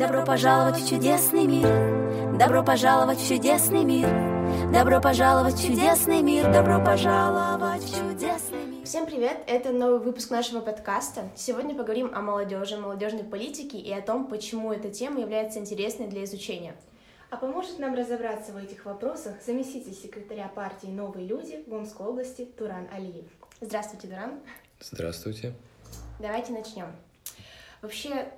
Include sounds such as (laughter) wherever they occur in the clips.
Добро пожаловать в чудесный мир. Добро пожаловать в чудесный мир. Добро пожаловать в чудесный мир. Добро пожаловать в чудесный мир. Всем привет! Это новый выпуск нашего подкаста. Сегодня поговорим о молодежи, молодежной политике и о том, почему эта тема является интересной для изучения. А поможет нам разобраться в этих вопросах заместитель секретаря партии «Новые люди» в Омской области Туран Алиев. Здравствуйте, Туран. Здравствуйте. Давайте начнем. Вообще,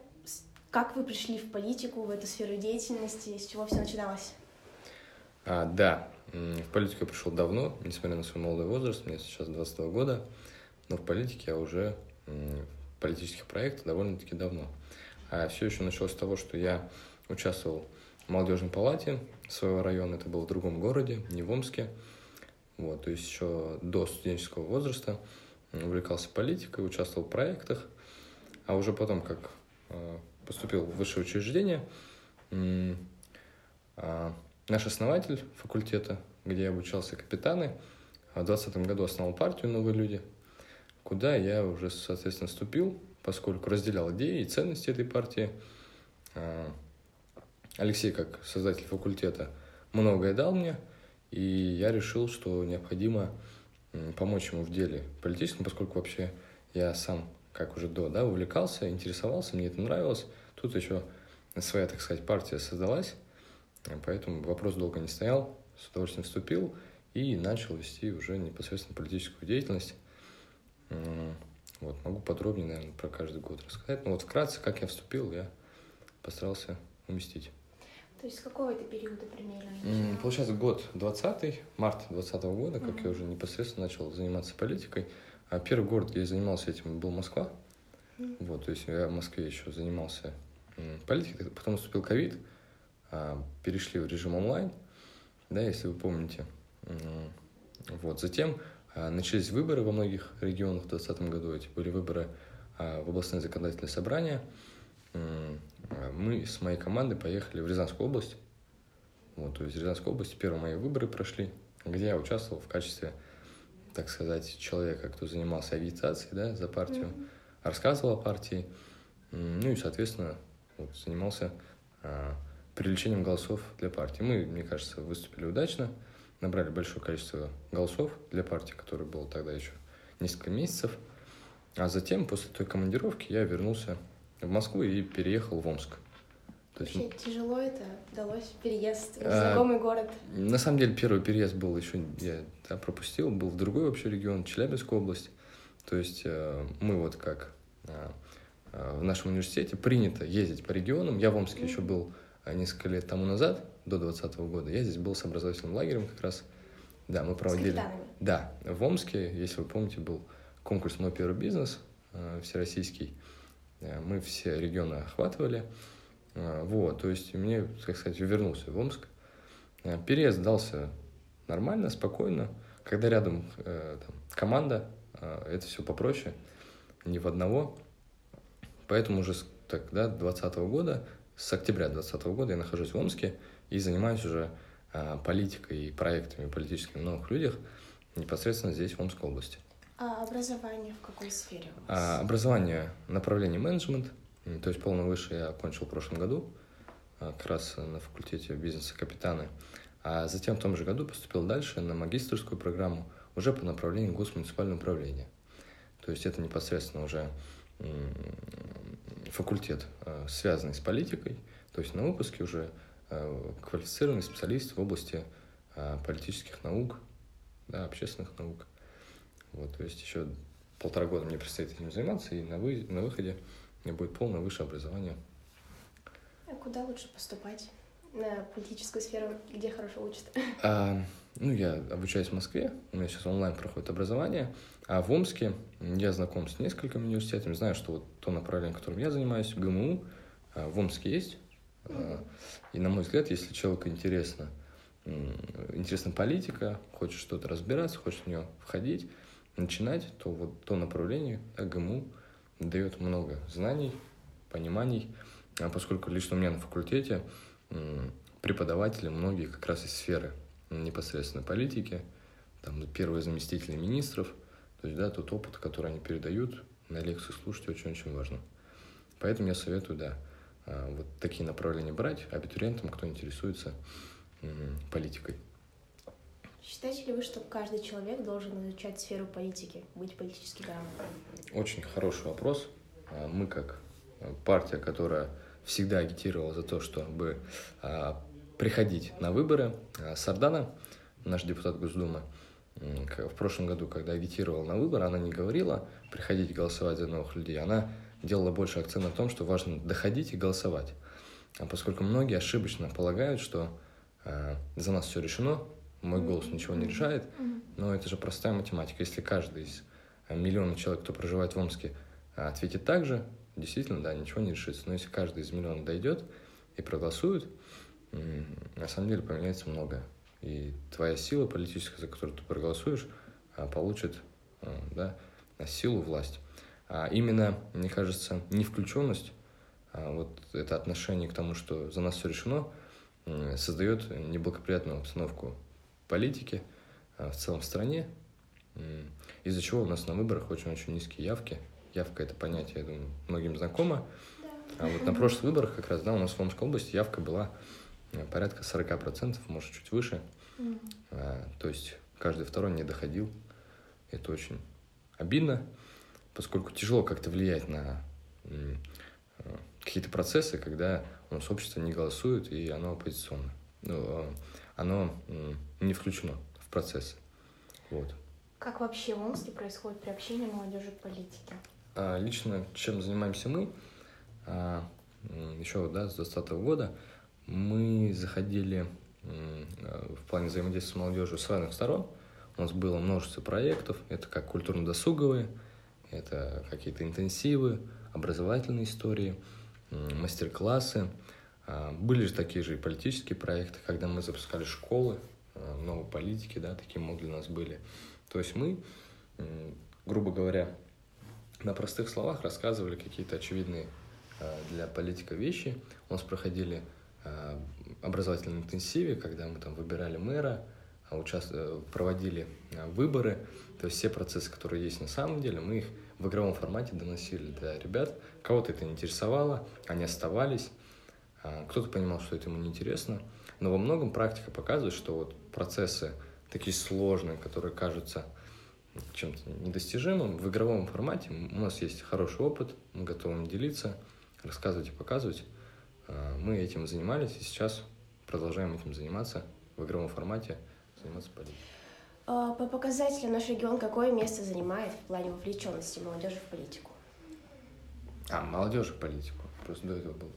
как вы пришли в политику, в эту сферу деятельности, с чего все начиналось? А, да, в политику я пришел давно, несмотря на свой молодой возраст, мне сейчас 22 года, но в политике я уже в политических проектах довольно-таки давно. А все еще началось с того, что я участвовал в молодежной палате своего района, это было в другом городе, не в Омске. Вот, то есть еще до студенческого возраста увлекался политикой, участвовал в проектах, а уже потом, как а, поступил в высшее учреждение, а, наш основатель факультета, где я обучался капитаны, в 2020 году основал партию «Новые люди», куда я уже, соответственно, вступил, поскольку разделял идеи и ценности этой партии. А, Алексей, как создатель факультета, многое дал мне, и я решил, что необходимо помочь ему в деле политическом, поскольку вообще я сам как уже до, да, увлекался, интересовался, мне это нравилось. Тут еще своя, так сказать, партия создалась, поэтому вопрос долго не стоял, с удовольствием вступил и начал вести уже непосредственно политическую деятельность. Вот, могу подробнее, наверное, про каждый год рассказать. Но вот вкратце, как я вступил, я постарался уместить. То есть с какого это периода примерно? Получается, год 20 март 2020 года, как mm-hmm. я уже непосредственно начал заниматься политикой. А первый город, где я занимался этим, был Москва. Mm. Вот, то есть я в Москве еще занимался политикой, потом наступил ковид, а, перешли в режим онлайн, да, если вы помните. Вот, затем а, начались выборы во многих регионах в 2020 году, эти были выборы а, в областное законодательное собрание. Мы с моей командой поехали в Рязанскую область. Вот, то есть в Рязанской области первые мои выборы прошли, где я участвовал в качестве так сказать, человека, кто занимался агитацией да, за партию, mm-hmm. рассказывал о партии, ну и, соответственно, вот, занимался а, привлечением голосов для партии. Мы, мне кажется, выступили удачно, набрали большое количество голосов для партии, которая была тогда еще несколько месяцев. А затем, после той командировки, я вернулся в Москву и переехал в Омск. То есть, Вообще тяжело это далось, переезд в знакомый а, город? На самом деле первый переезд был еще, я да, пропустил, был в другой вообще регион, Челябинская область. То есть э, мы вот как э, э, в нашем университете принято ездить по регионам. Я в Омске mm-hmm. еще был несколько лет тому назад, до 2020 года. Я здесь был с образовательным лагерем как раз. Да, мы проводили... Да, в Омске, если вы помните, был конкурс «Мой первый бизнес» э, всероссийский. Э, мы все регионы охватывали. А, вот, то есть мне, как сказать, вернулся в Омск. А, переезд дался нормально, спокойно. Когда рядом э, там, команда, э, это все попроще, не в одного. Поэтому уже с так, да, 2020 года, с октября 2020 года я нахожусь в Омске и занимаюсь уже э, политикой и проектами политическими в новых людях непосредственно здесь, в Омской области. А образование в какой сфере? А, образование направление менеджмент – то есть полное высшее я окончил в прошлом году, а, как раз на факультете бизнеса капитаны. А затем в том же году поступил дальше на магистрскую программу уже по направлению госмуниципального управления. То есть это непосредственно уже факультет, а, связанный с политикой. То есть на выпуске уже а, квалифицированный специалист в области политических наук, да, общественных наук. Вот, то есть еще полтора года мне предстоит этим заниматься, и на, вы, на выходе мне будет полное высшее образование. А куда лучше поступать? На политическую сферу, где хорошо учат? А, ну, я обучаюсь в Москве, у меня сейчас онлайн проходит образование, а в Омске я знаком с несколькими университетами, знаю, что вот то направление, которым я занимаюсь, ГМУ, а, в Омске есть. Mm-hmm. И, на мой взгляд, если человеку интересно, интересна политика, хочет что-то разбираться, хочет в нее входить, начинать, то вот то направление, да, ГМУ – дает много знаний, пониманий, а поскольку лично у меня на факультете преподаватели многие как раз из сферы непосредственно политики, там первые заместители министров, то есть, да, тот опыт, который они передают, на лекции слушать очень-очень важно. Поэтому я советую, да, а, вот такие направления брать абитуриентам, кто интересуется политикой. Считаете ли вы, что каждый человек должен изучать сферу политики, быть политически грамотным? Очень хороший вопрос. А, мы как партия, которая всегда агитировала за то, чтобы приходить на выборы, Сардана, наш депутат Госдумы, в прошлом году, когда агитировала на выборы, она не говорила приходить голосовать за новых людей, она делала больше акцент на том, что важно доходить и голосовать. А поскольку многие ошибочно полагают, что э, за нас все решено, мой голос ничего не решает, но это же простая математика. Если каждый из э, миллиона человек, кто проживает в Омске, ответит так же, действительно, да, ничего не решится. Но если каждый из миллиона дойдет и проголосует, на самом деле поменяется многое и твоя сила политическая, за которую ты проголосуешь, а, получит да, силу власть. А именно, мне кажется, не включенность, а вот это отношение к тому, что за нас все решено, создает неблагоприятную обстановку политики в целом в стране, из-за чего у нас на выборах очень-очень низкие явки. Явка – это понятие, я думаю, многим знакомо. А вот на прошлых выборах как раз, да, у нас в Омской области явка была порядка 40%, может, чуть выше. Mm. А, то есть каждый второй не доходил. Это очень обидно, поскольку тяжело как-то влиять на а, какие-то процессы, когда у нас общество не голосует, и оно оппозиционно. Ну, а, оно не включено в процессы. Вот. Как вообще в Омске происходит приобщение молодежи к политике? А, лично чем занимаемся мы? А, еще да, с 2020 года мы заходили в плане взаимодействия с молодежью с разных сторон. У нас было множество проектов. Это как культурно-досуговые, это какие-то интенсивы, образовательные истории, мастер-классы. А, были же такие же и политические проекты, когда мы запускали школы а, новой политики, да, такие модули у нас были. То есть мы, грубо говоря, на простых словах рассказывали какие-то очевидные а, для политика вещи. У нас проходили образовательном интенсиве, когда мы там выбирали мэра. Э, проводили выборы, то есть все процессы, которые есть на самом деле, мы их в игровом формате доносили до ребят. Кого-то это интересовало, они оставались, кто-то понимал, что это ему неинтересно. Но во многом практика показывает, что вот процессы такие сложные, которые кажутся чем-то недостижимым, в игровом формате у нас есть хороший опыт, мы готовы делиться, рассказывать и показывать. А, мы этим занимались и сейчас продолжаем этим заниматься в игровом формате, заниматься политикой. А, по показателям наш регион какое место занимает в плане вовлеченности молодежи в политику? А, молодежи в политику. Просто до этого был.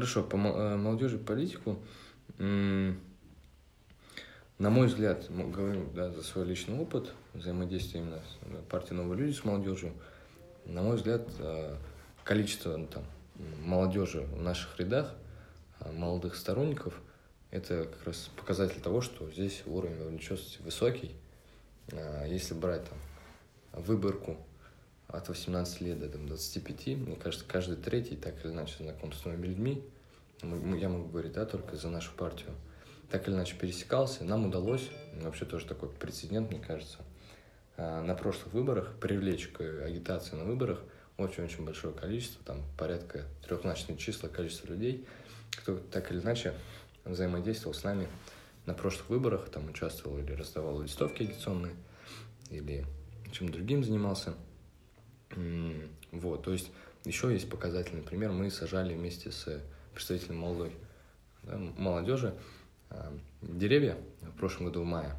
Хорошо, по э, молодежи политику. На мой взгляд, говорю да, за свой личный опыт взаимодействия именно с партией «Новые люди» с молодежью, на мой взгляд, э, количество ну, там, молодежи в наших рядах, а, молодых сторонников, это как раз показатель того, что здесь уровень вовлеченности высокий. Если брать там выборку от 18 лет до там, 25, мне кажется, каждый третий так или иначе знаком с новыми людьми. Я могу говорить, да, только за нашу партию. Так или иначе пересекался. Нам удалось, вообще тоже такой прецедент, мне кажется, а, на прошлых выборах привлечь к агитации на выборах – очень-очень большое количество, там порядка трехзначные числа количества людей, кто так или иначе взаимодействовал с нами на прошлых выборах, там участвовал или раздавал листовки агитационные, или чем другим занимался. Вот, то есть еще есть показательный пример. Мы сажали вместе с представителем молодой да, молодежи э, деревья в прошлом году в мае.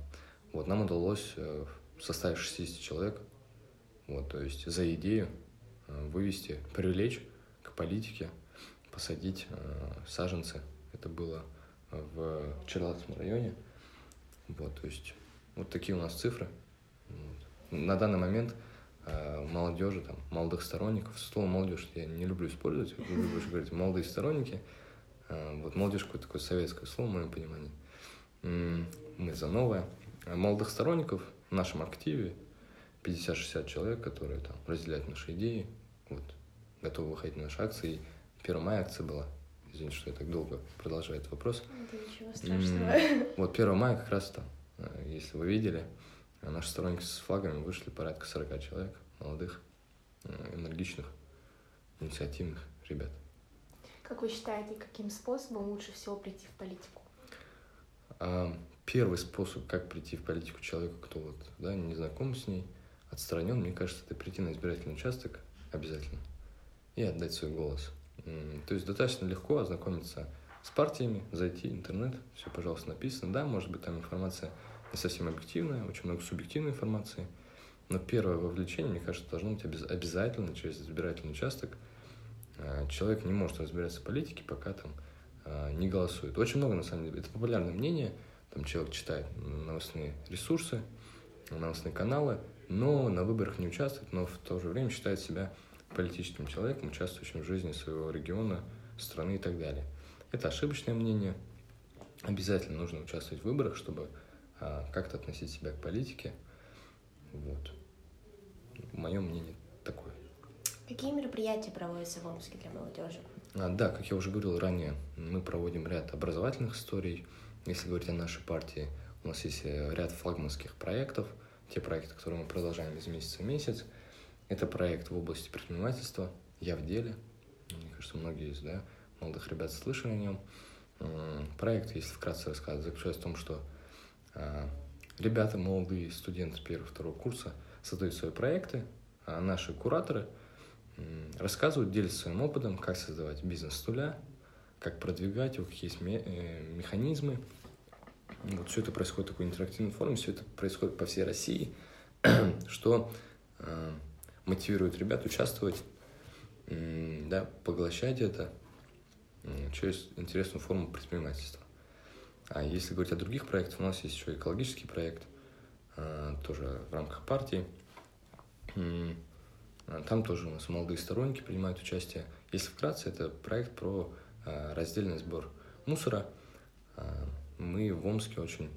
Вот, нам удалось э, в составе 60 человек, вот, то есть за идею Э, вывести, привлечь к политике, посадить э, саженцы. Это было в Черлатском районе. Вот, то есть вот такие у нас цифры. Вот. На данный момент молодежи, там, молодых сторонников, слово молодежь я не люблю использовать, люблю говорить молодые сторонники. Вот молодежь какое-то такое советское слово, в моем понимании. Мы за новое. Молодых сторонников в нашем активе 50-60 человек, которые там разделяют наши идеи, вот, готовы выходить на наши акции. 1 мая акция была. Извините, что я так долго продолжаю этот вопрос. Это ничего страшного. (laughs) Вот 1 мая как раз там, э, если вы видели, наши сторонники с флагами вышли порядка 40 человек, молодых, э, энергичных, инициативных ребят. Как вы считаете, каким способом лучше всего прийти в политику? А, первый способ, как прийти в политику человеку, кто вот, да, не знаком с ней, отстранен, мне кажется, это прийти на избирательный участок обязательно и отдать свой голос. То есть достаточно легко ознакомиться с партиями, зайти в интернет, все, пожалуйста, написано. Да, может быть, там информация не совсем объективная, очень много субъективной информации, но первое вовлечение, мне кажется, должно быть обязательно через избирательный участок. А, человек не может разбираться в политике, пока там а, не голосует. Очень много, на самом деле, это популярное мнение, там человек читает новостные ресурсы, новостные каналы, но на выборах не участвует, но в то же время считает себя политическим человеком, участвующим в жизни своего региона, страны и так далее. Это ошибочное мнение. Обязательно нужно участвовать в выборах, чтобы как-то относить себя к политике. Вот. Мое мнение такое. Какие мероприятия проводятся в Омске для молодежи? А, да, как я уже говорил ранее, мы проводим ряд образовательных историй. Если говорить о нашей партии, у нас есть э, ряд флагманских проектов, те проекты, которые мы продолжаем из месяца в месяц. Это проект в области предпринимательства «Я в деле». Мне кажется, многие из да, молодых ребят слышали о нем. Проект, если вкратце рассказать, заключается в том, что а, ребята, молодые студенты первого-второго курса создают свои проекты, а наши кураторы рассказывают, делятся своим опытом, как создавать бизнес с нуля, как продвигать его, какие есть э, механизмы. Вот все это происходит в такой интерактивной форме, все это происходит по всей России, (clears throat) что а, мотивирует ребят участвовать, да, поглощать это через интересную форму предпринимательства. А если говорить о других проектах, у нас есть еще экологический проект, а, тоже в рамках партии. А, там тоже у нас молодые сторонники принимают участие. Если вкратце, это проект про а, раздельный сбор мусора. Мы в Омске очень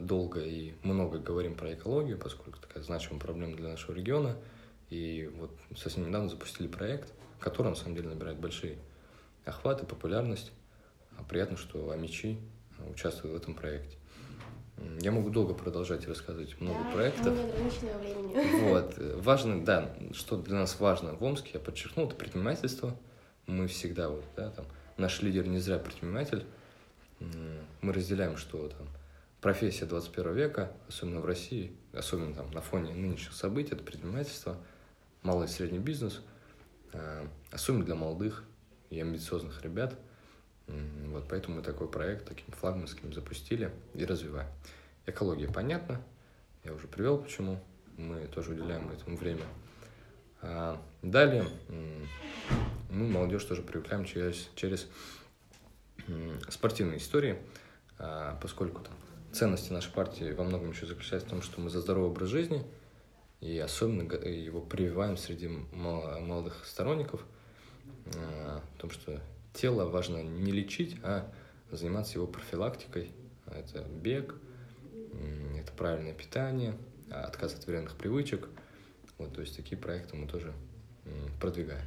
долго и много говорим про экологию, поскольку такая значимая проблема для нашего региона. И вот совсем недавно запустили проект, который на самом деле набирает большие охваты, популярность. Приятно, что амичи участвую в этом проекте. Я могу долго продолжать рассказывать много да, проектов. (laughs) Вот. Важно, да, что для нас важно в Омске, я подчеркнул, это предпринимательство. Мы всегда вот, да, там, наш лидер не зря предприниматель. Мы разделяем, что там профессия 21 века, особенно в России, особенно там на фоне нынешних событий, это предпринимательство, малый и средний бизнес, а, особенно для молодых и амбициозных ребят – вот поэтому мы такой проект таким флагманским запустили и развиваем. Экология понятно, я уже привел почему, мы тоже уделяем этому время. А далее мы молодежь тоже привлекаем через, через спортивные истории, а, поскольку там ценности нашей партии во многом еще заключаются в том, что мы за здоровый образ жизни, и особенно его прививаем среди молодых сторонников, а, о том, что тело важно не лечить, а заниматься его профилактикой. Это бег, это правильное питание, отказ от вредных привычек. Вот, то есть такие проекты мы тоже продвигаем.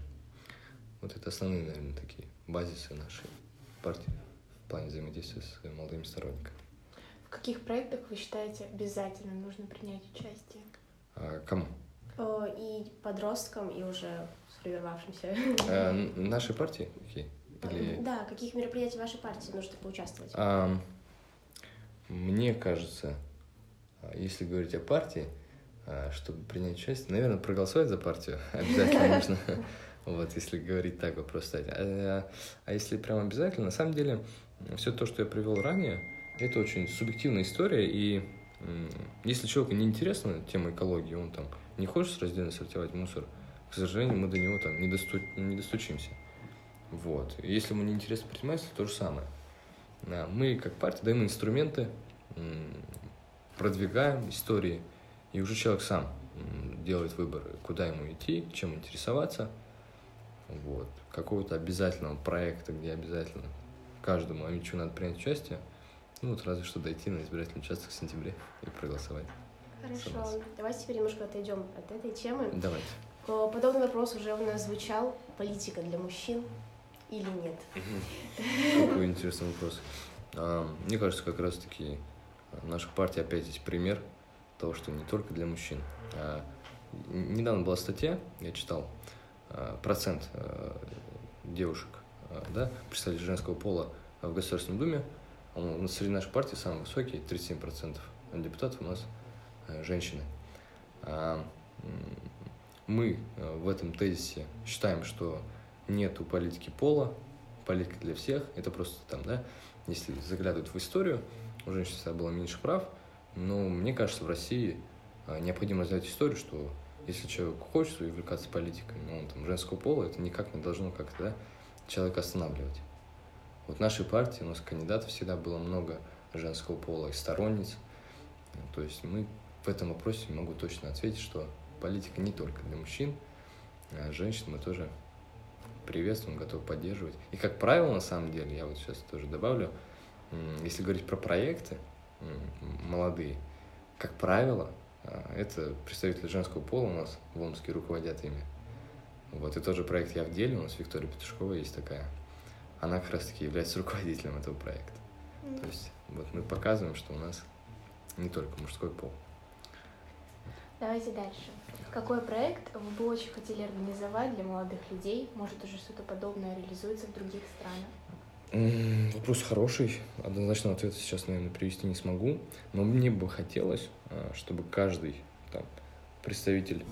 Вот это основные, наверное, такие базисы нашей партии в плане взаимодействия с молодыми сторонниками. В каких проектах вы считаете обязательно нужно принять участие? А, кому? И подросткам, и уже сформировавшимся. А, нашей партии? Какие? Или... Да, каких мероприятий вашей партии нужно поучаствовать? А, мне кажется, а, если говорить о партии, а, чтобы принять участие, наверное, проголосовать за партию (laughs) обязательно (laughs) нужно. Вот, если говорить так, вопрос ставить. А, а если прям обязательно, на самом деле, все то, что я привел ранее, это очень субъективная история, и если человеку не интересна тема экологии, он там не хочет раздельно сортировать мусор, к сожалению, мы до него там не, досту... не достучимся. Вот. Если ему не интересно предпринимательство, то же самое. Мы, как партия, даем инструменты, продвигаем истории, и уже человек сам делает выбор, куда ему идти, чем интересоваться. Вот. Какого-то обязательного проекта, где обязательно каждому амичу надо принять участие, ну вот разве что дойти на избирательный участок в сентябре и проголосовать. Хорошо. Давайте теперь немножко отойдем от этой темы. Давайте. Подобный вопрос уже у нас звучал. Политика для мужчин или нет? Какой интересный вопрос. А, мне кажется, как раз-таки наша партия опять здесь пример того, что не только для мужчин. А, недавно была статья, я читал, а, процент девушек э, да, представителей женского пола в Государственной Думе. Он, среди нашей партии самый высокий, 37% депутатов у нас э, женщины. Мы в этом тезисе считаем, что нет у политики пола, политика для всех, это просто там, да, если заглядывать в историю, у женщин всегда было меньше прав, но мне кажется, в России необходимо развивать историю, что если человек хочет увлекаться политикой, но он там женского пола, это никак не должно как-то да, человека останавливать. Вот в нашей партии у нас кандидатов всегда было много женского пола и сторонниц. То есть мы в этом вопросе могу точно ответить, что политика не только для мужчин, а женщин мы тоже приветствуем, готовы поддерживать. И как правило, на самом деле, я вот сейчас тоже добавлю, если говорить про проекты молодые, как правило, а, это представители женского пола у нас в Омске руководят ими. Вот, и тоже проект «Я в деле», у нас Виктория Петушкова есть такая. Она как раз-таки является руководителем этого проекта. Mm. То есть вот мы показываем, что у нас не только мужской пол. Давайте дальше. Какой проект вы бы очень хотели организовать для молодых людей? Может, уже что-то подобное реализуется в других странах? Вопрос хороший. Однозначно ответа сейчас, наверное, привести не смогу. Но мне бы хотелось, а, чтобы каждый там, представитель,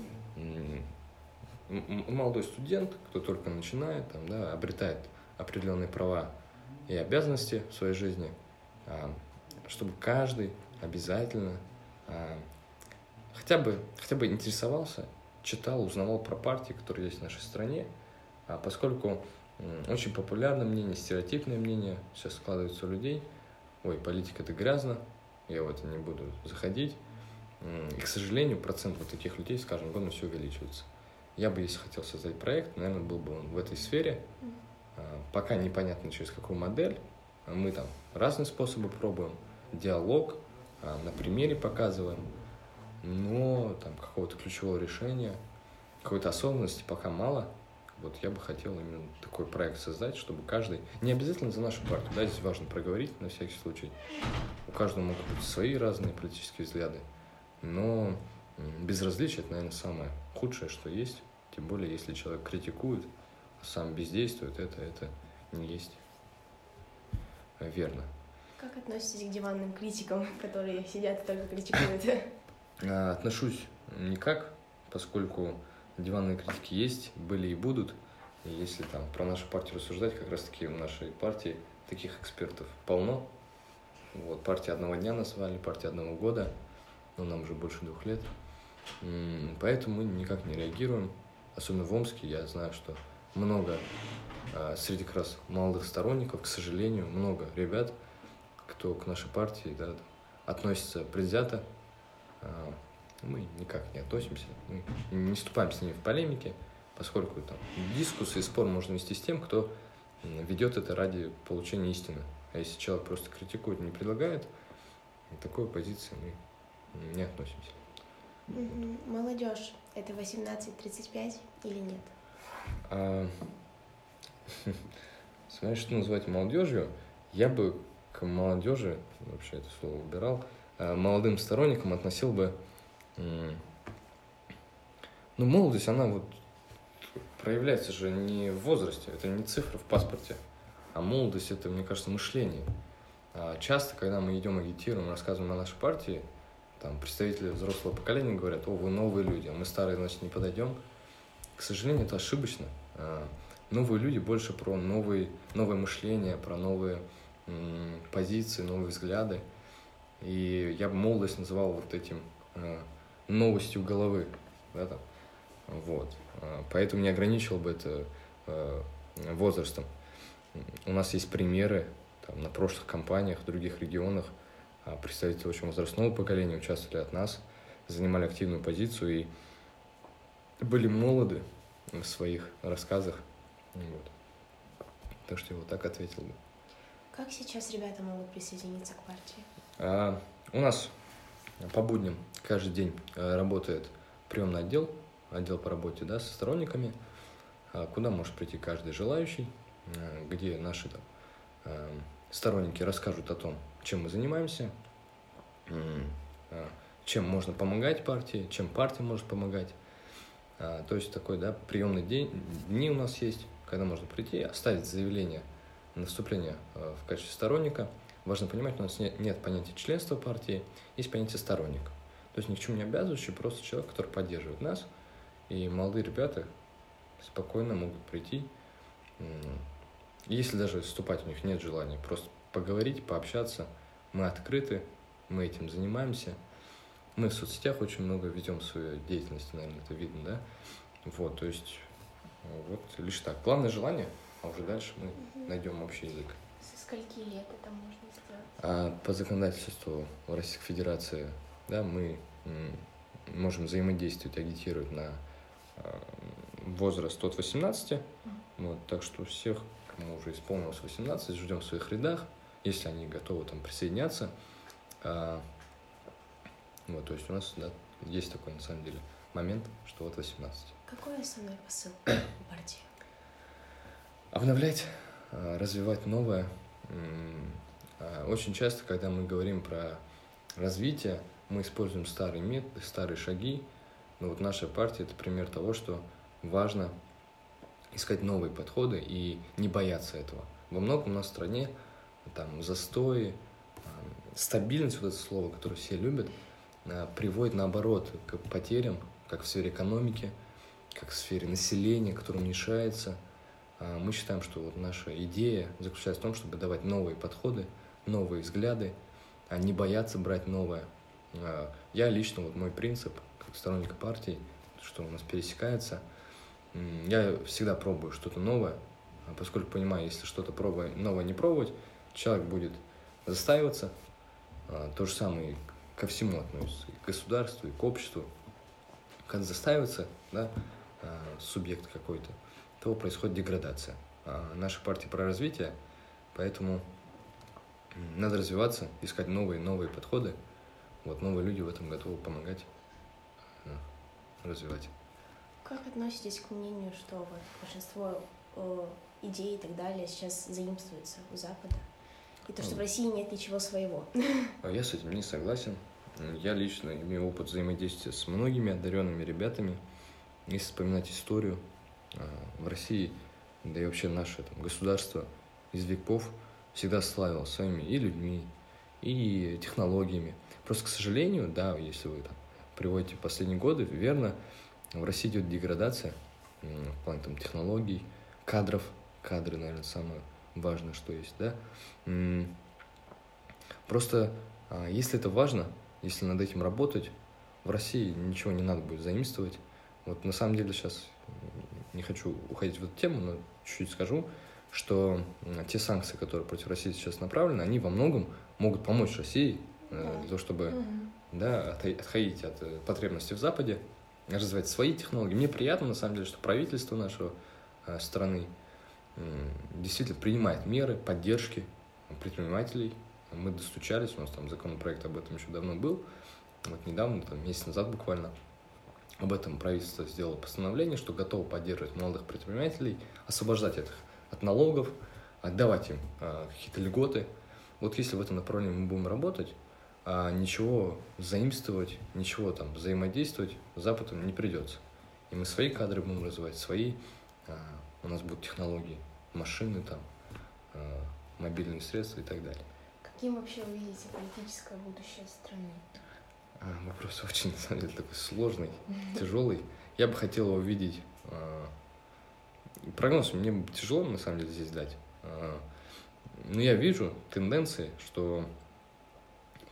молодой студент, кто только начинает, там, да, обретает определенные права и обязанности в своей жизни, а, чтобы каждый обязательно а, хотя бы, хотя бы интересовался, читал, узнавал про партии, которые есть в нашей стране, поскольку очень популярное мнение, стереотипное мнение сейчас складывается у людей. Ой, политика это грязно, я в это не буду заходить. И, к сожалению, процент вот таких людей с каждым годом все увеличивается. Я бы, если хотел создать проект, наверное, был бы он в этой сфере. А, пока непонятно, через какую модель. Мы там разные способы пробуем. Диалог, а, на примере показываем. Но там какого-то ключевого решения, какой-то осознанности пока мало. Вот я бы хотел именно такой проект создать, чтобы каждый, не обязательно за нашу партию, да, здесь важно проговорить на всякий случай. У каждого могут быть свои разные политические взгляды, но безразличие это, наверное, самое худшее, что есть. Тем более, если человек критикует, а сам бездействует, это, это не есть верно. Как относитесь к диванным критикам, (laughs) которые сидят и только критикуют? А, отношусь никак, поскольку диванные критики есть, были и будут. И если там про нашу партию рассуждать, как раз таки в нашей партии таких экспертов полно. Вот, партия одного дня назвали, партия одного года, но нам уже больше двух лет. Поэтому мы никак не реагируем. Особенно в Омске я знаю, что много а, среди как раз молодых сторонников, к сожалению, много ребят, кто к нашей партии да, относится предвзято, мы никак не относимся, мы не вступаем с ними в полемики, поскольку там дискуссии и спор можно вести с тем, кто ведет это ради получения истины. А если человек просто критикует, не предлагает, такой позиции мы не относимся. Молодежь это 18-35 или нет? А, (laughs) смотри, что называть молодежью, я бы к молодежи, вообще это слово убирал, а молодым сторонникам относил бы ну, молодость, она вот проявляется же не в возрасте, это не цифра в паспорте, а молодость это, мне кажется, мышление. А часто, когда мы идем агитируем, рассказываем о нашей партии, там представители взрослого поколения говорят, о, вы новые люди, а мы старые, значит, не подойдем. К сожалению, это ошибочно. А, новые люди больше про новые, новое мышление, про новые позиции, новые взгляды. И я бы молодость называл вот этим а, новостью головы. Да, там. Вот. А, поэтому не ограничивал бы это а, возрастом. У нас есть примеры там, на прошлых кампаниях в других регионах. А, представители очень возрастного поколения участвовали от нас, занимали активную позицию и были молоды в своих рассказах. Вот. Так что я вот так ответил бы. Как сейчас ребята могут присоединиться к партии? А, у нас по будням каждый день э, работает приемный отдел, отдел по работе да, со сторонниками, а, куда может прийти каждый желающий, где наши там, сторонники расскажут о том, чем мы занимаемся, чем можно помогать партии, чем партия может помогать. А, то есть такой, да, приемный день, дни у нас есть, когда можно прийти, оставить заявление на вступление в качестве сторонника. Важно понимать, у нас нет, нет понятия членства партии, есть понятие сторонник. То есть ни к чему не обязывающий, просто человек, который поддерживает нас. И молодые ребята спокойно могут прийти. Если даже вступать у них нет желания, просто поговорить, пообщаться. Мы открыты, мы этим занимаемся. Мы в соцсетях очень много ведем свою деятельность, наверное, это видно, да? Вот, то есть, вот лишь так. Главное желание, а уже дальше мы найдем общий язык. Скольки лет это можно сделать? А по законодательству Российской Федерации, да, мы можем взаимодействовать, агитировать на а, возраст от 18. Вот, так что всех, кому уже исполнилось 18, ждем в своих рядах, если они готовы там присоединяться. А, вот, то есть у нас да, есть такой, на самом деле, момент, что вот 18. Какой основной посыл (coughs) партии? Обновлять, а, развивать новое. А, очень часто, когда мы говорим про развитие, мы используем старые методы, старые шаги. Но вот наша партия – это пример того, что важно искать новые подходы и не бояться этого. Во многом у нас в стране там застои, стабильность, вот это слово, которое все любят, а, приводит наоборот к потерям, как в сфере экономики, как в сфере населения, которое уменьшается. А, мы считаем, что вот наша идея заключается в том, чтобы давать новые подходы, новые взгляды, а не бояться брать новое. А, я лично, вот мой принцип, как сторонник партии, что у нас пересекается, я всегда пробую что-то новое, поскольку понимаю, если что-то пробую, новое не пробовать, человек будет застаиваться. То же самое ко всему относится, и к государству, и к обществу. Когда застаивается да, а, субъект какой-то, то происходит деградация. А наша партия про развитие, поэтому надо развиваться, искать новые новые подходы. Вот новые люди в этом готовы помогать а, развивать. Как относитесь к мнению, что вот большинство э, идей и так далее сейчас заимствуется у Запада? И то, что в России нет ничего своего. А я с этим не согласен. Я лично имею опыт взаимодействия с многими одаренными ребятами. Если вспоминать историю, в России, да и вообще наше там, государство из веков всегда славилось своими и людьми, и технологиями. Просто, к сожалению, да, если вы там приводите последние годы, верно, в России идет деградация в плане там, технологий, кадров. Кадры, наверное, самое важно, что есть, да. Просто, а, если это важно, если над этим работать, в России ничего не надо будет заимствовать. Вот на самом деле сейчас не хочу уходить в эту тему, но чуть-чуть скажу, что те санкции, которые против России сейчас направлены, они во многом могут помочь России э, для того, чтобы да, отходить от э, потребностей в Западе, развивать свои технологии. Мне приятно, на самом деле, что правительство нашего э, страны действительно принимает меры поддержки предпринимателей. Мы достучались, у нас там законопроект об этом еще давно был. Вот недавно, там, месяц назад буквально, об этом правительство сделало постановление, что готово поддерживать молодых предпринимателей, освобождать их от налогов, отдавать им а, какие-то льготы. Вот если в этом направлении мы будем работать, а ничего заимствовать, ничего там взаимодействовать Западом не придется. И мы свои кадры будем развивать, свои, а, у нас будут технологии, машины там, мобильные средства и так далее. Каким вообще вы видите политическое будущее страны? А, вопрос очень, на самом деле, такой сложный, тяжелый. Я бы хотел его видеть. А, прогноз мне тяжело, на самом деле, здесь дать. А, но я вижу тенденции, что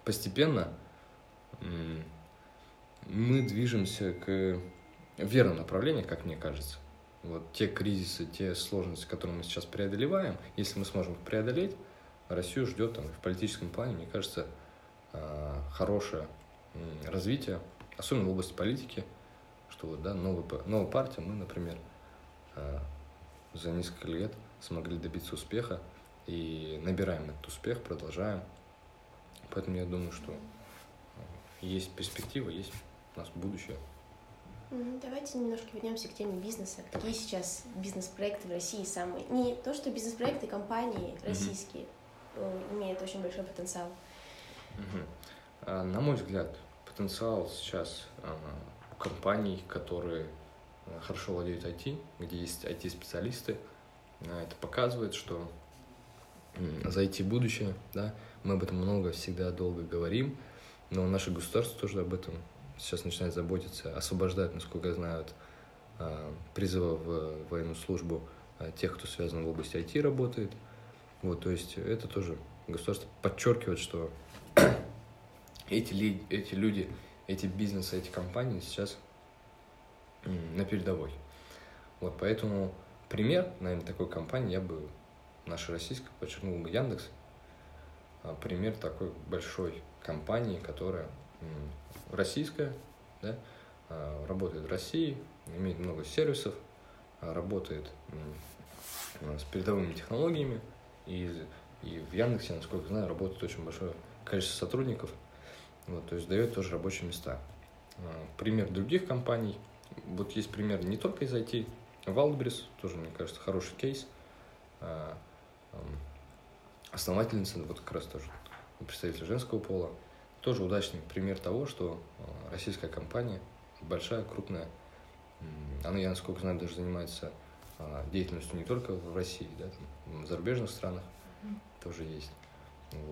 постепенно мы движемся к верному направлению, как мне кажется. Вот те кризисы, те сложности, которые мы сейчас преодолеваем, если мы сможем их преодолеть, Россию ждет там в политическом плане, мне кажется, хорошее развития, особенно в области политики, что вот, да, новая, новая партия, мы, например, а, за несколько лет смогли добиться успеха и набираем этот успех, продолжаем. Поэтому я думаю, что есть перспектива, есть у нас будущее. Давайте немножко вернемся к теме бизнеса. Какие сейчас бизнес-проекты в России самые? Не то, что бизнес-проекты, компании российские mm-hmm. имеют очень большой потенциал. Mm-hmm. На мой взгляд, потенциал сейчас у компаний, которые а, хорошо владеют IT, где есть IT-специалисты, Это показывает, что зайти в будущее, да, мы об этом много, всегда долго говорим, но наше государство тоже об этом сейчас начинает заботиться, освобождает, насколько я знаю, от призыва в военную службу тех, кто связан в области IT работает. Вот, то есть это тоже государство подчеркивает, что эти, эти люди, эти бизнесы, эти компании сейчас на передовой. Вот, поэтому пример, наверное, такой компании я бы, нашей российской, подчеркнул бы Яндекс, а, пример такой большой компании, которая российская, да, а, работает в России, имеет много сервисов, а, работает с передовыми технологиями, и, и в Яндексе, насколько знаю, работает очень большое количество сотрудников, вот, то есть дает тоже рабочие места. А, Пример других компаний, вот есть пример не только из IT, Wildberries, тоже, мне кажется, хороший кейс. А, Основательница, вот как раз тоже представитель женского пола, тоже удачный пример того, что а, российская компания, большая, крупная, она, я насколько знаю, даже занимается деятельностью не только в России, да, в зарубежных странах тоже есть.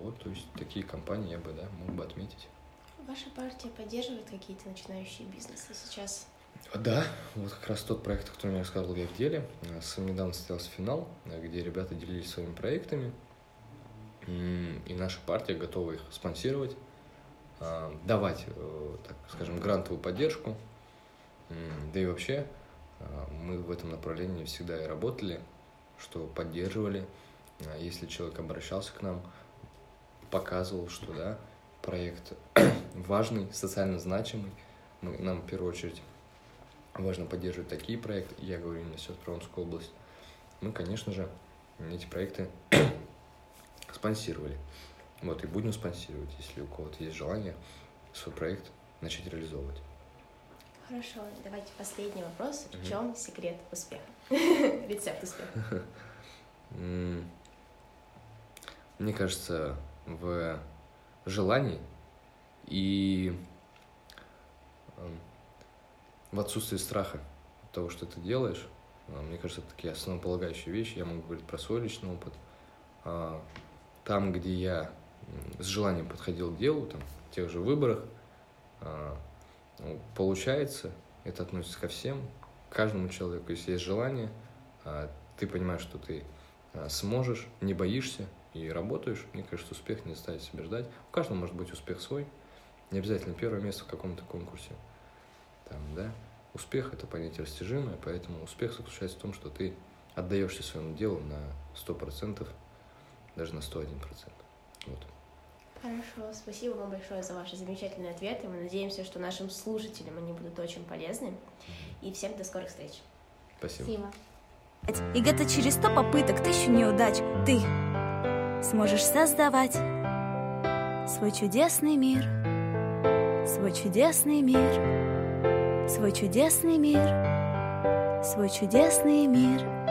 Вот, то есть такие компании я бы, да, мог бы отметить. Ваша партия поддерживает какие-то начинающие бизнесы сейчас? Да, вот как раз тот проект, о котором я рассказывал, я в деле. Э, с- Недавно состоялся финал, где ребята делились своими проектами. И наша партия готова их спонсировать, а, давать, э, так скажем, грантовую поддержку. Да и вообще а, мы в этом направлении всегда и работали, что поддерживали. А, Если человек обращался к нам, показывал, что да, проект (clears throat) важный, социально значимый, мы, нам в первую очередь важно поддерживать такие проекты. Я говорю именно Северо-Промскую область. Мы, конечно же, эти проекты (clears throat) спонсировали. Вот, и будем спонсировать, если у кого-то есть желание свой проект начать реализовывать. Хорошо, давайте последний вопрос. В Мгм. чем секрет успеха? (laughs) Рецепт успеха. (laughs) Мне кажется, в желании и эм, в отсутствии страха от того, что ты делаешь. А, Мне кажется, это такие основополагающие вещи. Я могу говорить про свой личный опыт. А, Там, где я с желанием подходил к делу, там, в тех же выборах, а, ну, получается, это относится ко всем, к каждому человеку. Если есть желание, а, ты понимаешь, что ты сможешь, не боишься и работаешь, мне кажется, успех не заставит себя ждать. У каждого может быть успех свой, не обязательно первое место в каком-то конкурсе. Там, да? Успех – это понятие растяжимое, поэтому успех заключается в том, что ты отдаешься своему делу на 100%, даже на 101%. Вот. Хорошо, спасибо вам большое за ваши замечательные ответы. Мы надеемся, что нашим слушателям они будут очень полезны. И всем до скорых встреч. Спасибо. Спасибо. И где-то через сто попыток, тысячу неудач ты сможешь создавать свой чудесный мир, свой чудесный мир, свой чудесный мир, свой чудесный мир.